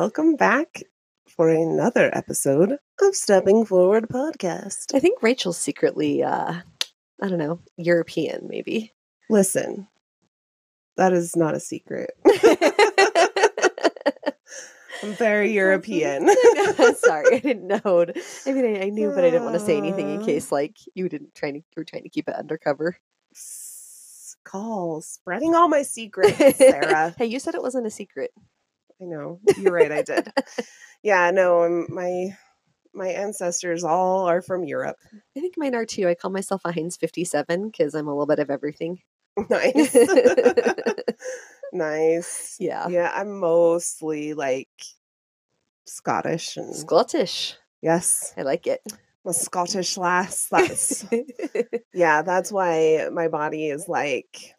Welcome back for another episode of Stepping Forward podcast. I think Rachel's secretly, uh, I don't know, European, maybe. Listen, that is not a secret. I'm very European. Sorry, I didn't know. I mean, I, I knew, but I didn't want to say anything in Uh. case, like, you didn't try to, you were trying to keep it undercover. S- Call spreading all my secrets, Sarah. hey, you said it wasn't a secret. I know you're right. I did. Yeah, no, um, my my ancestors all are from Europe. I think mine are too. I call myself a Heinz 57 because I'm a little bit of everything. Nice, nice. Yeah. Yeah, I'm mostly like Scottish and Scottish. yes, I like it. I'm a Scottish lass. That's yeah, that's why my body is like,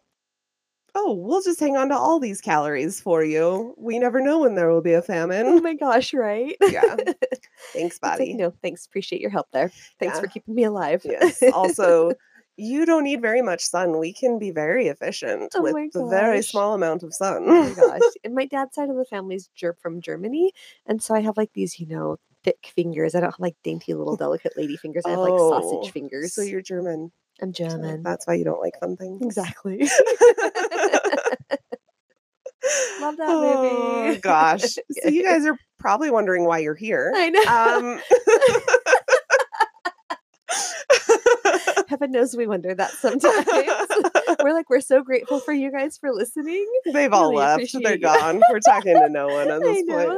oh, we'll just hang on to all these calories for you. We never know when there will be a oh famine. oh my gosh, right? Yeah. Thanks, It's like, body. no, thanks. Appreciate your help there. Thanks for keeping me alive. Yes. Also, you don't need very much sun. We can be very efficient Oh with a very small amount of sun. Oh my gosh. And my dad's side of the family is from Germany. And so I have like these, you know, thick fingers. I don't have like dainty little delicate lady fingers. I have like Oh, sausage fingers. So you're German. I'm so German. That's why you don't like fun things. Exactly. Love that Oh, movie. gosh. So you guys are probably wondering why you're here. I know. Um, Heaven knows we wonder that sometimes. we're like, we're so grateful for you guys for listening. They've all Really left. They're gone. We're talking to no one at this point.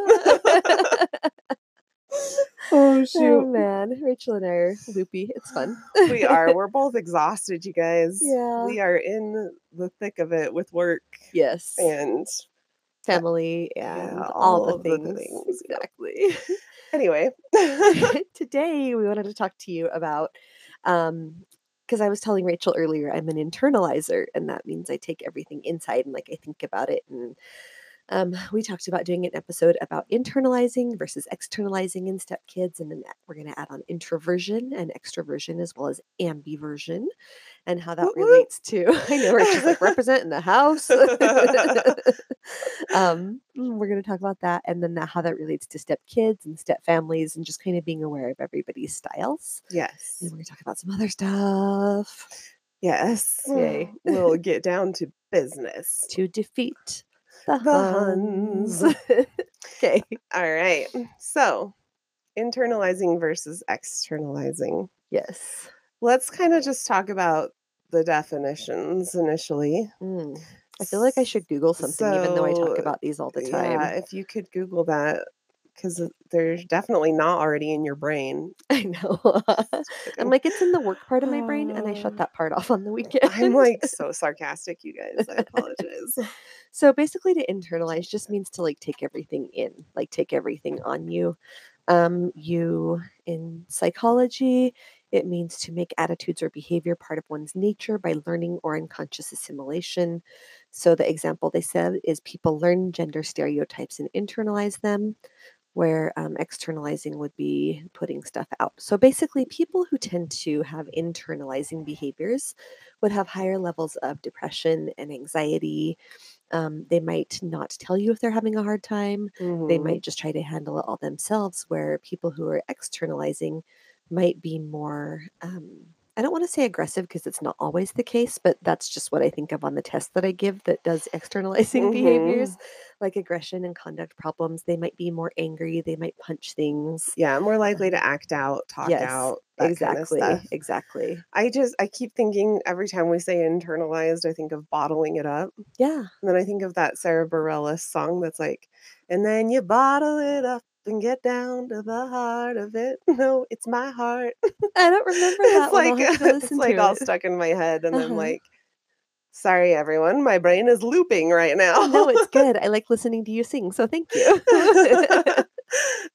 oh oh shoot. man, Rachel and I are loopy. It's fun. we are. We're both exhausted, you guys. Yeah. We are in the thick of it with work Yes. and family and yeah, all, all the of the things. things. Exactly. anyway. Today we wanted to talk to you about um because I was telling Rachel earlier I'm an internalizer and that means I take everything inside and like I think about it and um, we talked about doing an episode about internalizing versus externalizing in step kids, and then we're going to add on introversion and extroversion as well as ambiversion, and how that woot. relates to. I know Rachel's like representing the house. um, mm, we're going to talk about that, and then how that relates to step kids and step families, and just kind of being aware of everybody's styles. yes. And we're going to talk about some other stuff Yes. Yay. we'll get down to business. to defeat the, Huns. Huns. okay. All right. So, internalizing versus externalizing. Yes. Let's kind of just talk about the definitions initially. Mm. I feel like I should Google something, even though I talk about these all the time. Yeah, if you could Google that, because they're definitely not already in your brain. I know. I'm like, it's in the work part of my brain, and I shut Uh, that part off on the weekend. I'm like so sarcastic, you guys. I apologize. So basically, to internalize just means to like take everything in, like take everything on you. Um, you in psychology, it means to make attitudes or behavior part of one's nature by learning or unconscious assimilation. So the example they said is people learn gender stereotypes and internalize them, where um, externalizing would be putting stuff out. So basically, people who tend to have internalizing behaviors would have higher levels of depression and anxiety. Um, they might not tell you if they're having a hard time. They Mhm. might just try to handle it all themselves, where people who are externalizing might be more, um, I don't want to say aggressive because it's not always the case, but that's just what I think of on the test that I give that does externalizing Mhm. behaviors like aggression and conduct problems. They might be more angry, they might punch things. Yeah, more likely to act out, talk yes, out, exactly. kind of. Exactly. I just I keep thinking every time we say internalized, I think of bottling it up. Yeah. And then I think of that Sara Bareilles song that's like, and then you bottle it up and get down to the heart of it. No, it's my heart. I don't remember that it's one. like I'll have to it's like all it. stuck in my head, and I'm Uh-huh. like, sorry everyone, my brain is looping right now. Oh, no, it's good. I like listening to you sing, so thank you.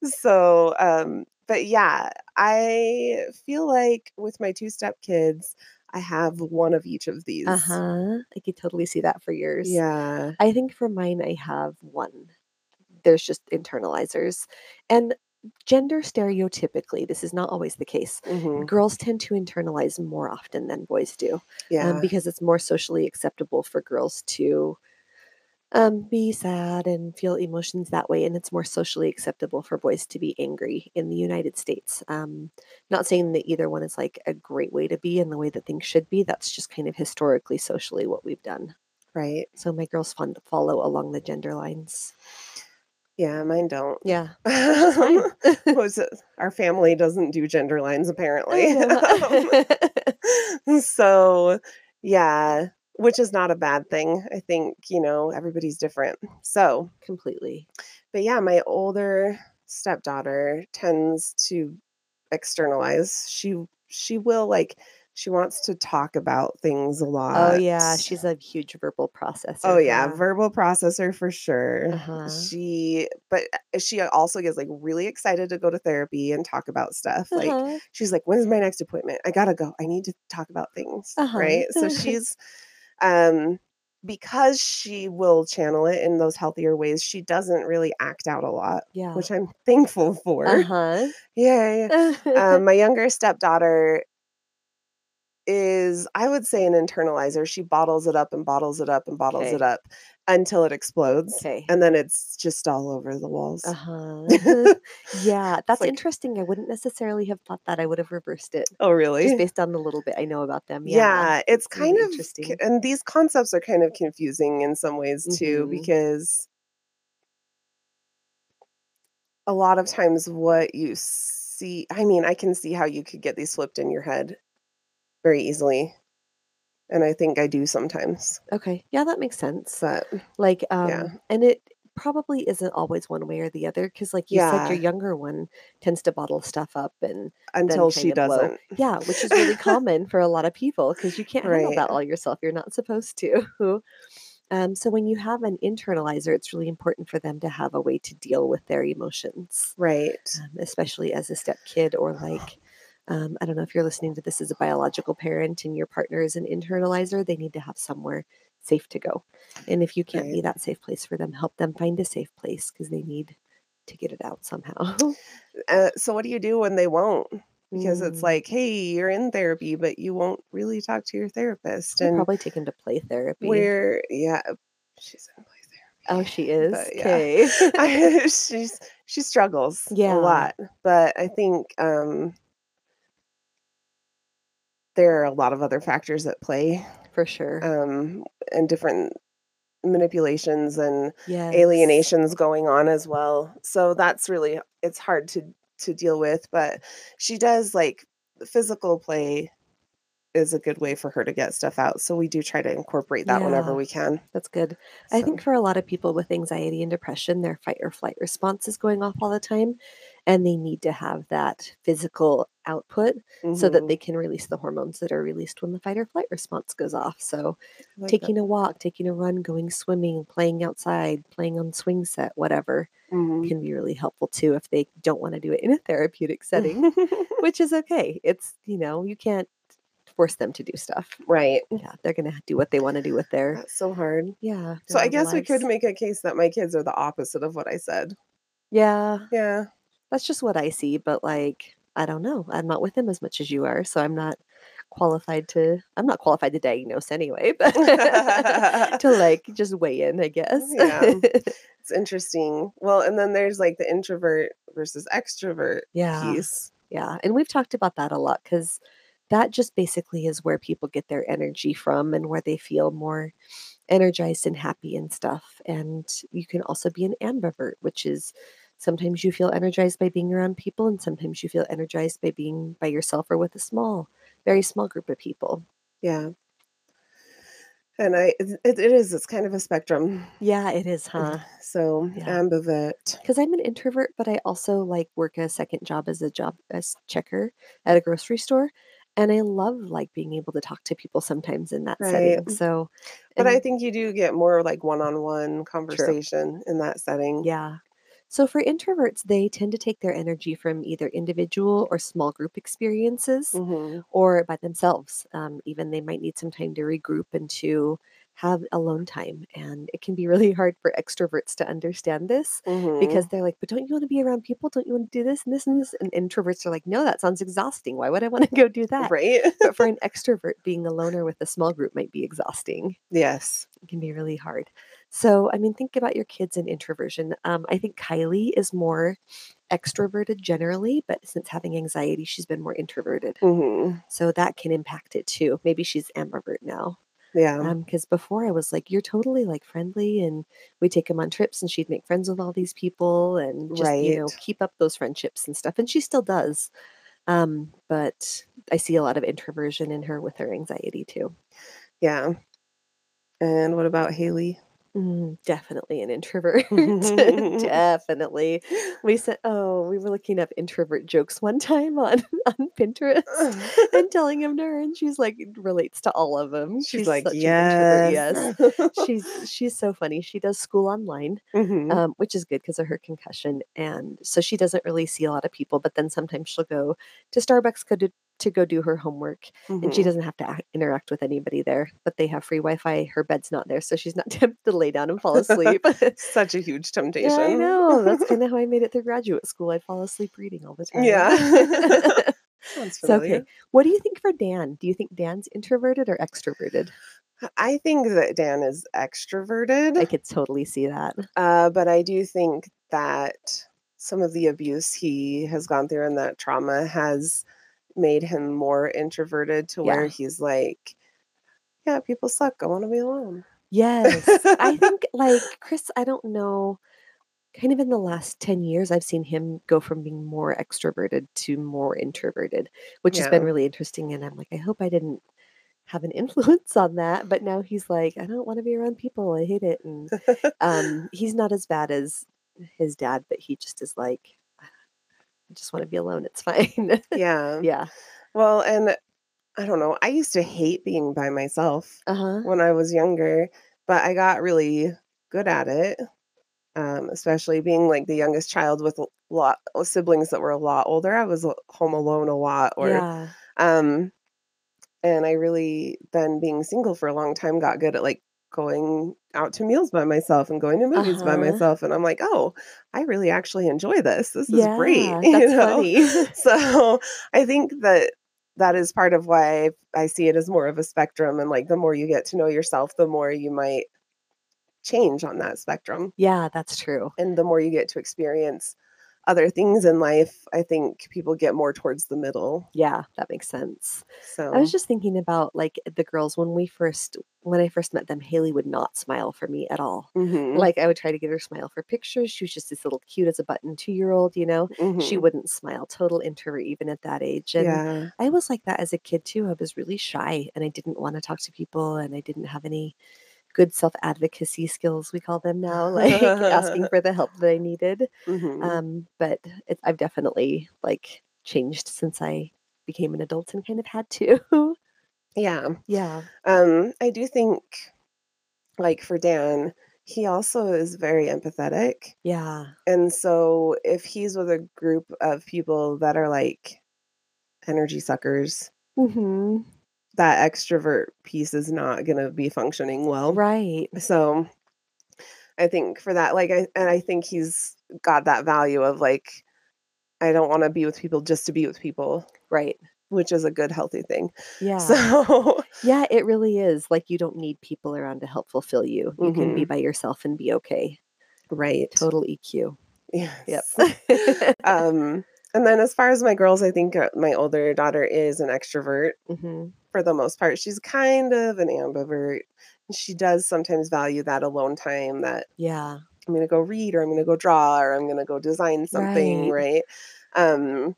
so um but yeah i feel like with my two step kids i have one of each of these uh huh. I could totally see that for yours. yeah I think for mine, I have one. There's just internalizers. And gender stereotypically, this is not always the case. mhm, Girls tend to internalize more often than boys do yeah um, because it's more socially acceptable for girls to um, be sad and feel emotions that way. And it's more socially acceptable for boys to be angry in the United States. Um, not saying that either one is like a great way to be and the way that things should be. That's just kind of historically, socially what we've done. Right. So my girls fun to follow along the gender lines. Yeah, mine don't. Yeah. Was it, our family doesn't do gender lines apparently. Oh, so, yeah, which is not a bad thing. I think, you know, everybody's different. So, Completely. but yeah, my older stepdaughter tends to externalize. She she will like she wants to talk about things a lot. Oh yeah, she's a huge verbal processor. Oh yeah, verbal processor for sure. Uh-huh. She but uh, she also gets like really excited to go to therapy and talk about stuff. Like Uh-huh. she's like, "When's my next appointment? I got to go. I need to talk about things." Uh-huh. Right? So she's um because she will channel it in those healthier ways, she doesn't really act out a lot, yeah. which I'm thankful for. uh-huh. Yay. Um, my younger stepdaughter is, I would say, an internalizer. She bottles it up and bottles it up and bottles Okay. it up until it explodes. okay. And then it's just all over the walls. Uh-huh. yeah, that's like- interesting. I wouldn't necessarily have thought that. I would have reversed it oh, really? just based on the little bit I know about them. yeah, Yeah. it's really kind of, interesting. and these concepts are kind of confusing in some ways too, Mhm. because a lot of times what you see, I mean, I can see how you could get these flipped in your head very easily. And I think I do sometimes. Okay. Yeah, that makes sense. But Like, um, Yeah. and it probably isn't always one way or the other because, like you said, your younger one tends to bottle stuff up and until she of blow. doesn't. Yeah, which is really common for a lot of people because you can't handle Right. that all yourself. You're not supposed to. Um, so when you have an internalizer, it's really important for them to have a way to deal with their emotions, Right. um, especially as a step kid or like. Um, I don't know if you're listening to this as a biological parent and your partner is an internalizer, they need to have somewhere safe to go. And if you can't be that safe place for them, help them find a safe place because they need to get it out somehow. Uh, so what do you do when they won't? Because it's Mm. like, hey, you're in therapy, but you won't really talk to your therapist. We'll And probably take him to play therapy. where, yeah, she's in play therapy. Oh, she is. But, yeah. Okay. therapy. she's she struggles Yeah. a lot, but I think um, there are a lot of other factors at play, For sure. um, and different manipulations and yes. alienations going on as well. So that's really it's hard to to deal with, but she does like physical play is a good way for her to get stuff out. So we do try to incorporate that whenever we can. That's good. I think for a lot of people with anxiety and depression, their fight or flight response is going off all the time. And they need to have that physical output so that mhm, they can release the hormones that are released when the fight or flight response goes off. So, like that. taking a walk, taking a run, going swimming, playing outside, playing on swing set, whatever, Mhm. can be really helpful too if they don't want to do it in a therapeutic setting, which is okay. It's, you know, you can't force them to do stuff. right. Yeah, they're going to do what they want to do with their, That's so hard. yeah. So I guess we could make a case that my kids are the opposite of what I said. Yeah, Yeah. That's just what I see. But like, I don't know. I'm not with them as much as you are, so I'm not qualified to. I'm not qualified to diagnose anyway, but to like just weigh in, I guess. Yeah. It's interesting. Well, and then there's like the introvert versus extrovert yeah, piece. yeah. And we've talked about that a lot because that just basically is where people get their energy from and where they feel more energized and happy and stuff. And you can also be an ambivert, which is sometimes you feel energized by being around people, and sometimes you feel energized by being by yourself or with a small, very small group of people. Yeah. And I, it, it is, it's kind of a spectrum. Yeah, it is, huh? So Yeah. ambivert. Because I'm an introvert, but I also like work a second job as a job as checker at a grocery store. And I love like being able to talk to people sometimes in that setting. So, But I think you do get more like one on one conversation in that setting. Yeah. So for introverts, they tend to take their energy from either individual or small group experiences Mhm. or by themselves. Um, even they might need some time to regroup and to have alone time. And it can be really hard for extroverts to understand this Mhm. because they're like, but don't you want to be around people? Don't you want to do this and this and this? And introverts are like, no, that sounds exhausting. Why would I want to go do that? right? But for an extrovert, being a loner with a small group might be exhausting yes. it can be really hard. So, I mean, think about your kids and introversion. Um, I think Kylie is more extroverted generally, but since having anxiety, she's been more introverted. Mhm. So that can impact it too. Maybe she's ambivert now. Yeah. Um, because before I was like, you're totally like friendly, and we take him on trips, and she'd make friends with all these people, and just you know keep up those friendships and stuff, and she still does. Um, but I see a lot of introversion in her with her anxiety too. Yeah. And what about Haley? Mm, definitely an introvert. definitely. We said, oh, we were looking up introvert jokes one time on on Pinterest and telling them to her, and she's like relates to all of them. She's like, such yes. Yes, she's she's so funny. She does school online, Mhm. um, which is good because of her concussion, and so she doesn't really see a lot of people. But then sometimes she'll go to Starbucks go to, to go do her homework, and she Mhm. doesn't have to act, interact with anybody there. But they have free Wi-Fi. Her bed's not there, so she's not tempted to lay down and fall asleep. Such a huge temptation. yeah, I know. That's kind of how I made it through graduate school. I'd fall asleep reading all the time. Yeah. Sounds so, familiar. okay. What do you think for Dan? Do you think Dan's introverted or extroverted? I think that Dan is extroverted. I could totally see that. Uh, but I do think that some of the abuse he has gone through and that trauma has made him more introverted to where Yeah. he's like, yeah, people suck. I want to be alone. Yes. I think like Chris, I don't know. Kind of in the last 10 years, I've seen him go from being more extroverted to more introverted, which has been really interesting. And I'm like, I hope I didn't have an influence on that. But now he's like, I don't want to be around people. I hate it. And um, he's not as bad as his dad, but he just is like, I just want to be alone. It's fine. yeah. yeah. Well, and I don't know. I used to hate being by myself Uh huh. when I was younger, but I got really good at it. Um, especially being like the youngest child with a lot of siblings that were a lot older. I was home alone a lot, or Yeah. um, and I really then being single for a long time got good at like going out to meals by myself and going to movies by Uh-huh. myself, and I'm like, oh, I really actually enjoy this. This is great. Yeah. you know? funny. so I think that that is part of why I see it as more of a spectrum. And like the more you get to know yourself, the more you might change on that spectrum. yeah, that's true. And the more you get to experience other things in life, I think people get more towards the middle. Yeah, that makes sense. So I was just thinking about like the girls when we first when I first met them, Haley would not smile for me at all. Mhm, Like I would try to get her to smile for pictures. She was just this little cute as a button two year old, you know. She mhm. wouldn't smile, total introvert even at that age. And yeah. I was like that as a kid too. I was really shy and I didn't want to talk to people and I didn't have any good self advocacy skills, we call them now, like asking for the help that I needed. Mhm. Um, but it, I've definitely like changed since I became an adult and kind of had to. yeah. yeah. Um, I do think, like for Dan, he also is very empathetic. Yeah. And so if he's with a group of people that are like energy suckers, hmm that extrovert piece is not going to be functioning well. Right. So I think for that, like, I, and I think he's got that value of like, I don't want to be with people just to be with people, Right. which is a good, healthy thing. Yeah. So, yeah, it really is. Like you don't need people around to help fulfill you. You can be by yourself and be okay. right. Total EQ. Yes. Yep. um, and then as far as my girls, I think uh, my older daughter is an extrovert hmm for the most part. She's kind of an ambivert. She does sometimes value that alone time that Yeah. I'm going to go read or I'm going to go draw or I'm going to go design something, right? Um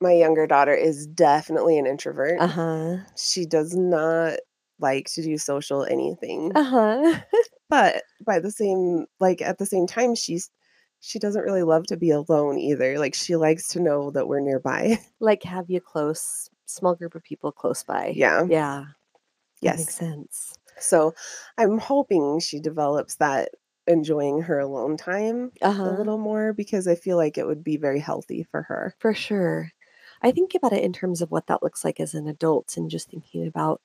my younger daughter is definitely an introvert. Uh huh. She does not like to do social anything. Uh huh. But by the same like at the same time she's she doesn't really love to be alone either. Like she likes to know that we're nearby. like have you close, small group of people close by. yeah. Yeah. That makes sense. So I'm hoping she develops that enjoying her alone time Uh a little more because I feel like it would be very healthy for her. For sure. I think about it in terms of what that looks like as an adult and just thinking about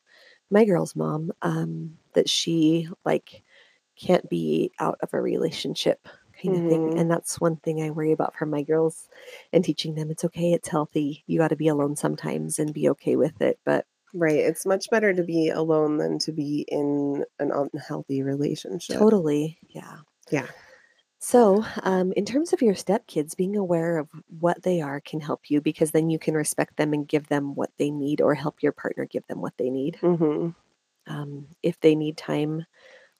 my girl's mom, um, that she like can't be out of a relationship kind of thing. And that's one thing I worry about for my girls and teaching them it's okay, it's healthy. You got to be alone sometimes and be okay with it. But Right. It's much better to be alone than to be in an unhealthy relationship. Totally. Yeah. Yeah. So, um, in terms of your stepkids, being aware of what they are can help you because then you can respect them and give them what they need or help your partner give them what they need. hmm Um, if they need time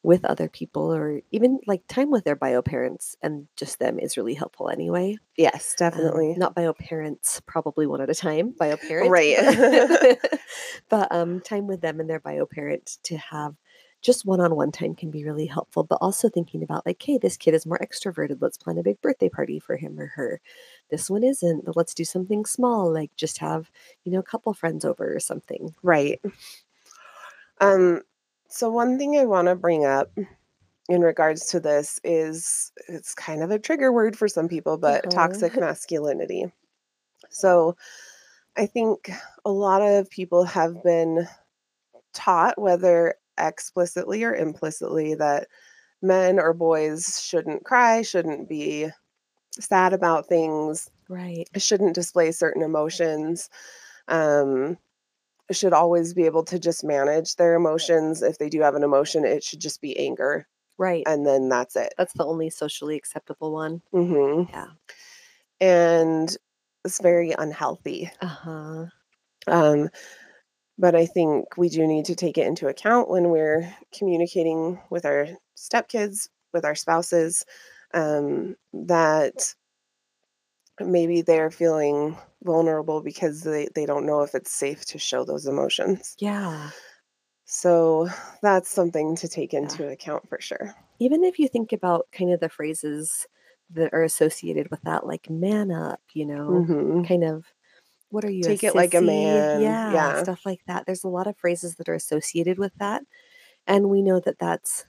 with other people or even like time with their bio parents and just them is really helpful anyway. Yes, Um, definitely. not bio parents, probably one at a time, bio parent. Right. But, but um, time with them and their bio parent to have just one on one time can be really helpful. But also thinking about, like, hey, this kid is more extroverted. Let's plan a big birthday party for him or her. This one isn't, but let's do something small, like just have, you know, a couple friends over or something. Right. Um, so one thing I want to bring up in regards to this is it's kind of a trigger word for some people, but Uh-huh. toxic masculinity. So I think a lot of people have been taught, whether explicitly or implicitly, that men or boys shouldn't cry, shouldn't be sad about things, Right. shouldn't display certain emotions. Um, should always be able to just manage their emotions. If they do have an emotion, it should just be anger, Right. and then that's it. That's the only socially acceptable one. Mm-hmm. Yeah. And it's very unhealthy. Uh huh. Um, but I think we do need to take it into account when we're communicating with our stepkids, with our spouses, um, that maybe they're feeling vulnerable because they, they don't know if it's safe to show those emotions. Yeah. So that's something to take into account for sure. Even if you think about kind of the phrases that are associated with that, like man up, you know, hmm kind of what are you? Take it like a man, Yeah, yeah. stuff like that. There's a lot of phrases that are associated with that, and we know that that's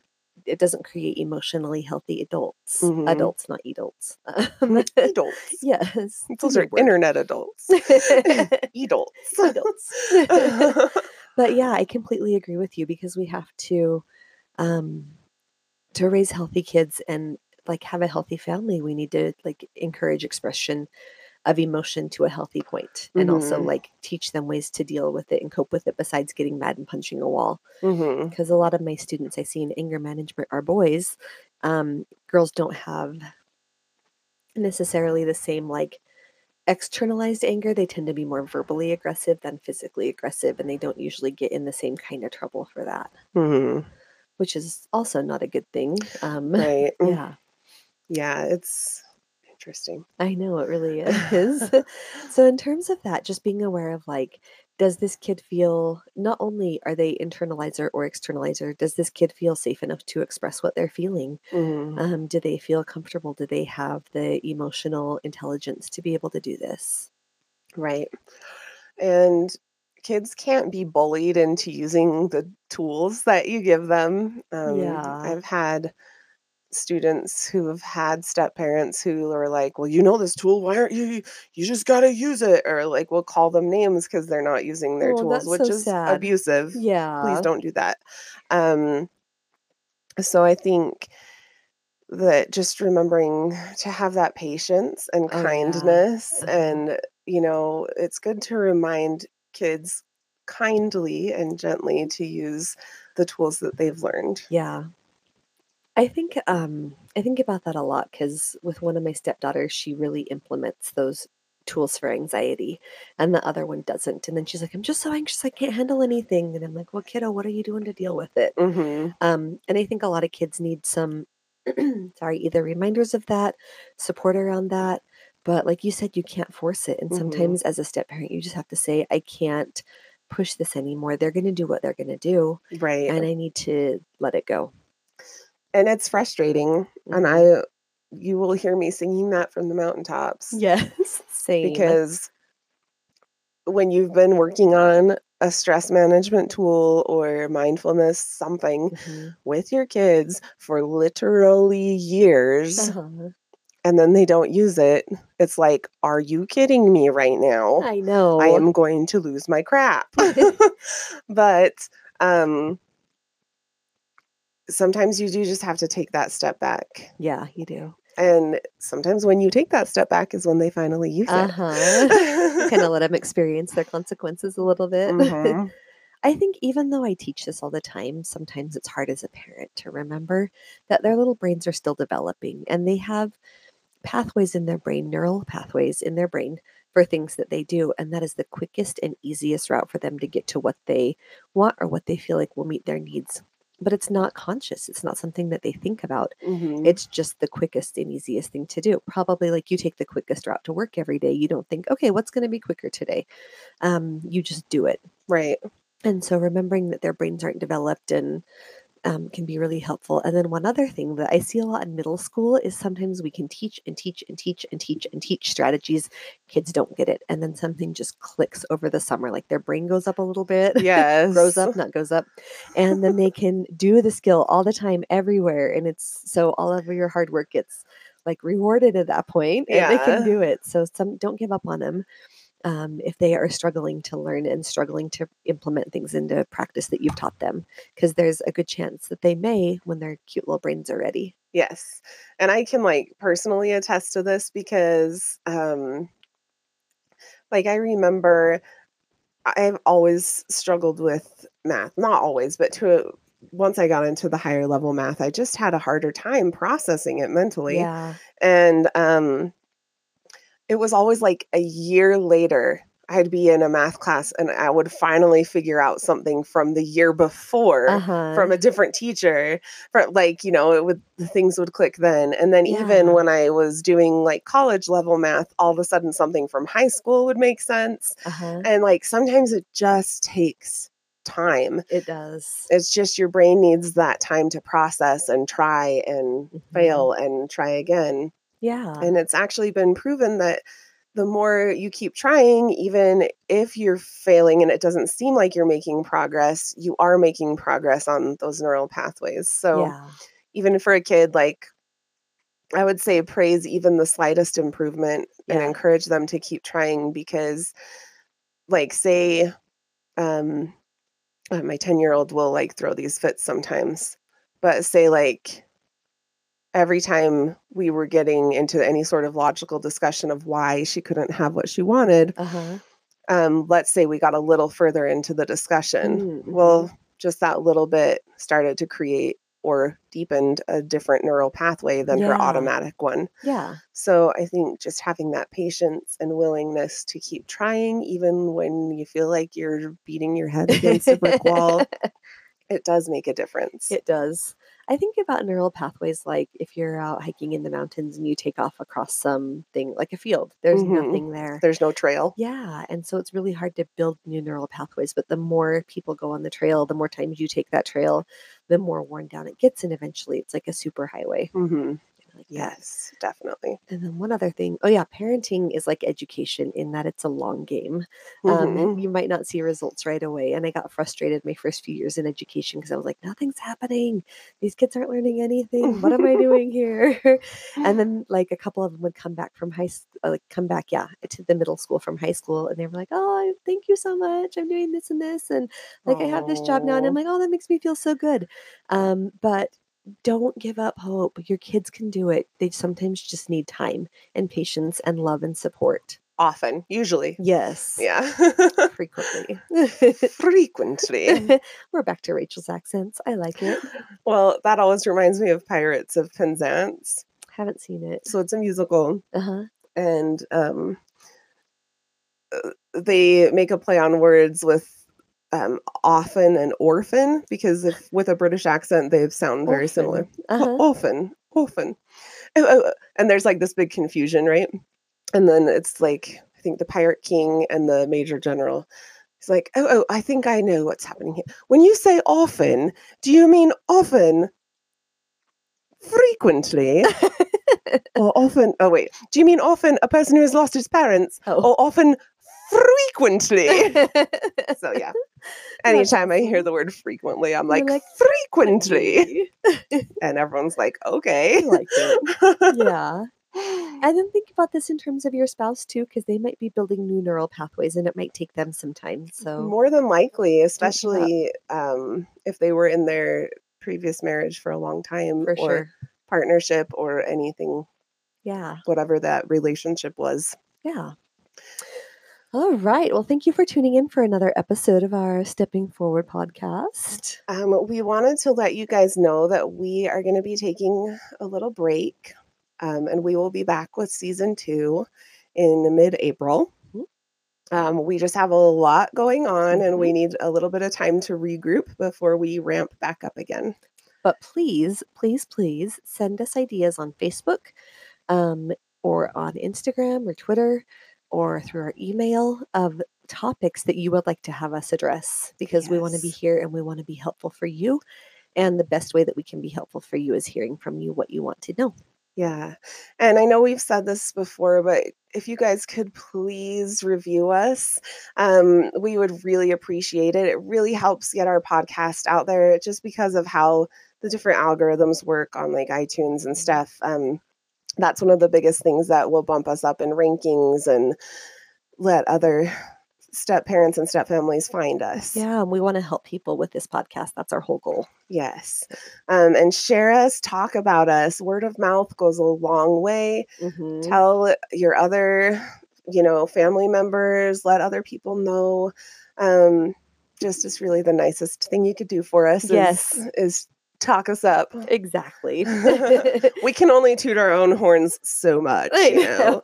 it doesn't create emotionally healthy adults. Mhm. Adults, not adults. Um, Adults. yes, Those are internet adults. Adults. adults. but yeah, I completely agree with you because we have to um to raise healthy kids and like have a healthy family, we need to like encourage expression of emotion to a healthy point and also Mhm. like teach them ways to deal with it and cope with it besides getting mad and punching a wall because a lot of my students I see in anger management are boys. Um, girls don't have necessarily the same like externalized anger. They tend to be more verbally aggressive than physically aggressive, and they don't usually get in the same kind of trouble for that, hmm which is also not a good thing. Um, Right. yeah, Yeah, it's interesting. I know it really is. so, in terms of that, just being aware of like, does this kid feel not only are they internalizer or externalizer, does this kid feel safe enough to express what they're feeling? hmm Um, do they feel comfortable? Do they have the emotional intelligence to be able to do this? Right. And kids can't be bullied into using the tools that you give them. Um, Yeah. I've had students who have had step parents who are like, "Well, you know this tool. Why aren't you? You just got to use it." Or like, we'll call them names because they're not using their Oh, tools, which so is sad. abusive. Yeah. Please don't do that. Um, so I think that just remembering to have that patience and Oh, yeah. kindness Uh-huh. and you know it's good to remind kids kindly and gently to use the tools that they've learned Yeah. I think um I think about that a lot because with one of my stepdaughters, she really implements those tools for anxiety and the other one doesn't. And then she's like, I'm just so anxious I can't handle anything. And I'm like, Well, kiddo, what are you doing to deal with it? hmm Um, and I think a lot of kids need some sorry, either reminders of that, support around that. But like you said, you can't force it. And Mhm. sometimes as a step parent, you just have to say, I can't push this anymore. They're gonna do what they're gonna do. right And I need to let it go. And it's frustrating and Mhm. i you will hear me singing that from the mountaintops Yes, same. because when you've been working on a stress management tool or mindfulness something Mhm. with your kids for literally years Uh-huh. and then they don't use it it's like are you kidding me right now I know. i am going to lose my crap but um sometimes you do just have to take that step back Yeah, you do. and sometimes when you take that step back is when they finally use Uh it kind of let them experience their consequences a little bit. Mhm. I think even though I teach this all the time, sometimes it's hard as a parent to remember that their little brains are still developing and they have pathways in their brain, neural pathways in their brain for things that they do. And that is the quickest and easiest route for them to get to what they want or what they feel like will meet their needs. But it's not conscious, it's not something that they think about. Mhm. It's just the quickest and easiest thing to do. Probably like you take the quickest route to work every day. You don't think, okay, what's going to be quicker today? Um, you just do it. right. And so remembering that their brains aren't developed and um, can be really helpful. And then one other thing that I see a lot in middle school is sometimes we can teach and teach and teach and teach and teach strategies. Kids don't get it. And then something just clicks over the summer, like their brain goes up a little bit. Yes. grows up, not goes up. And then they can do the skill all the time, everywhere. And it's so all of your hard work gets like rewarded at that point and they can do it. So some don't give up on them um, if they are struggling to learn and struggling to implement things into practice that you've taught them, because there's a good chance that they may when their cute little brains are ready. Yes. And I can like personally attest to this because um like I remember I've always struggled with math. Not always, but to once I got into the higher level math, I just had a harder time processing it mentally. Yeah. And um it was always like a year later I'd be in a math class and I would finally figure out something from the year before Uh-huh. from a different teacher for like you know it would things would click then and then Yeah. even when i was doing like college level math all of a sudden something from high school would make sense uh-huh. and like sometimes it just takes time It does. it's just your brain needs that time to process and try and Mhm. fail and try again Yeah. and it's actually been proven that the more you keep trying, even if you're failing and it doesn't seem like you're making progress, you are making progress on those neural pathways. So yeah. even for a kid, like I would say praise even the slightest improvement and encourage them to keep trying because like say um uh, my 10 year old will like throw these fits sometimes but say like every time we were getting into any sort of logical discussion of why she couldn't have what she wanted Uh-huh. um let's say we got a little further into the discussion Mm, mhm. well just that little bit started to create or deepened a different neural pathway than her automatic one Yeah. so I think just having that patience and willingness to keep trying, even when you feel like you're beating your head against a brick wall, it does make a difference. It does. I think about neural pathways like if you're out hiking in the mountains and you take off across something like a field, there's Mhm. nothing there. There's no trail. Yeah. And so it's really hard to build new neural pathways. But the more people go on the trail, the more times you take that trail, the more worn down it gets. And eventually it's like a super highway. hmm Like that. Yes, definitely. And then one other thing, oh yeah, parenting is like education in that it's a long game. Um, Mhm. you might not see results right away. And I got frustrated my first few years in education because I was like, nothing's happening. These kids aren't learning anything. What am I doing here? and then like a couple of them would come back from high school, like come back, yeah, to the middle school from high school. And they were like, oh, thank you so much. I'm doing this and this. And like I have this job now. And I'm like, oh, that makes me feel so good. Um, but don't give up hope. Your kids can do it. They sometimes just need time and patience and love and support. Often, usually. Yes. Yeah. Frequently. Frequently. We're back to Rachel's accents. I like it. Well, that always reminds me of Pirates of Penzance. Haven't seen it. So it's a musical. Uh huh. and um, uh, they make a play on words with um, often and orphan because if with a British accent they sound very similar. Uh-huh. Often, often, Uh, uh, and there's like this big confusion, right? And then it's like I think the pirate king and the major general. He's like, oh, oh, I think I know what's happening here. When you say often, do you mean often, frequently, or often? Oh wait, do you mean often a person who has lost his parents, Oh. or often frequently? so yeah, anytime I hear the word frequently, I'm like, like, frequently, and everyone's like, okay. Yeah. And then think about this in terms of your spouse too, because they might be building new neural pathways and it might take them some time. So, More than likely, especially um, if they were in their previous marriage for a long time for or sure. partnership or anything, Yeah. whatever that relationship was. Yeah. All right. Well, thank you for tuning in for another episode of our Stepping Forward podcast. Um, we wanted to let you guys know that we are going to be taking a little break um, and we will be back with season two in mid April. Um, we just have a lot going on and Mm-hmm. we need a little bit of time to regroup before we ramp back up again. But please, please, please send us ideas on Facebook um, or on Instagram or Twitter or through our email of topics that you would like to have us address because we want to be here and we want to be helpful for you. And the best way that we can be helpful for you is hearing from you what you want to know. Yeah. And I know we've said this before, but if you guys could please review us, um, we would really appreciate it. It really helps get our podcast out there just because of how the different algorithms work on like iTunes and stuff. Um, that's one of the biggest things that will bump us up in rankings and let other step parents and step families find us. Yeah, and we want to help people with this podcast. That's our whole goal. Yes. Um, and share us, talk about us. Word of mouth goes a long way. Mhm. tell your other you know family members let other people know um just is really the nicest thing you could do for us is- Yes. is, talk us up Exactly. we can only toot our own horns so much you know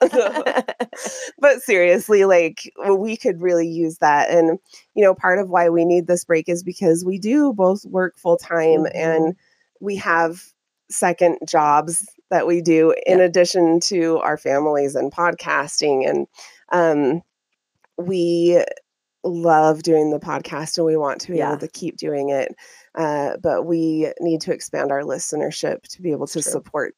but seriously like we could really use that and you know part of why we need this break is because we do both work full time Mhm. and we have second jobs that we do in Yeah. addition to our families and podcasting and um we love doing the podcast and we want to be Yeah. able to keep doing it uh, but we need to expand our listenership to be able to True. support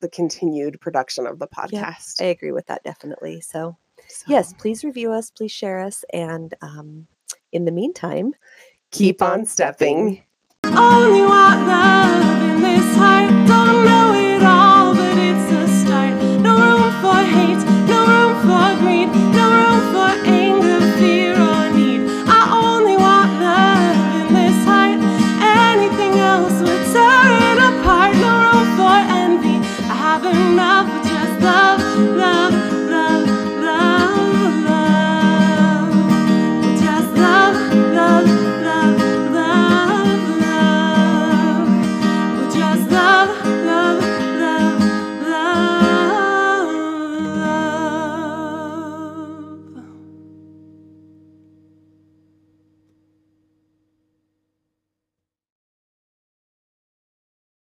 the continued production of the Yeah, podcast I agree with that definitely. So, So, yes, please review us, please share us, and um, in the meantime, keep on stepping Only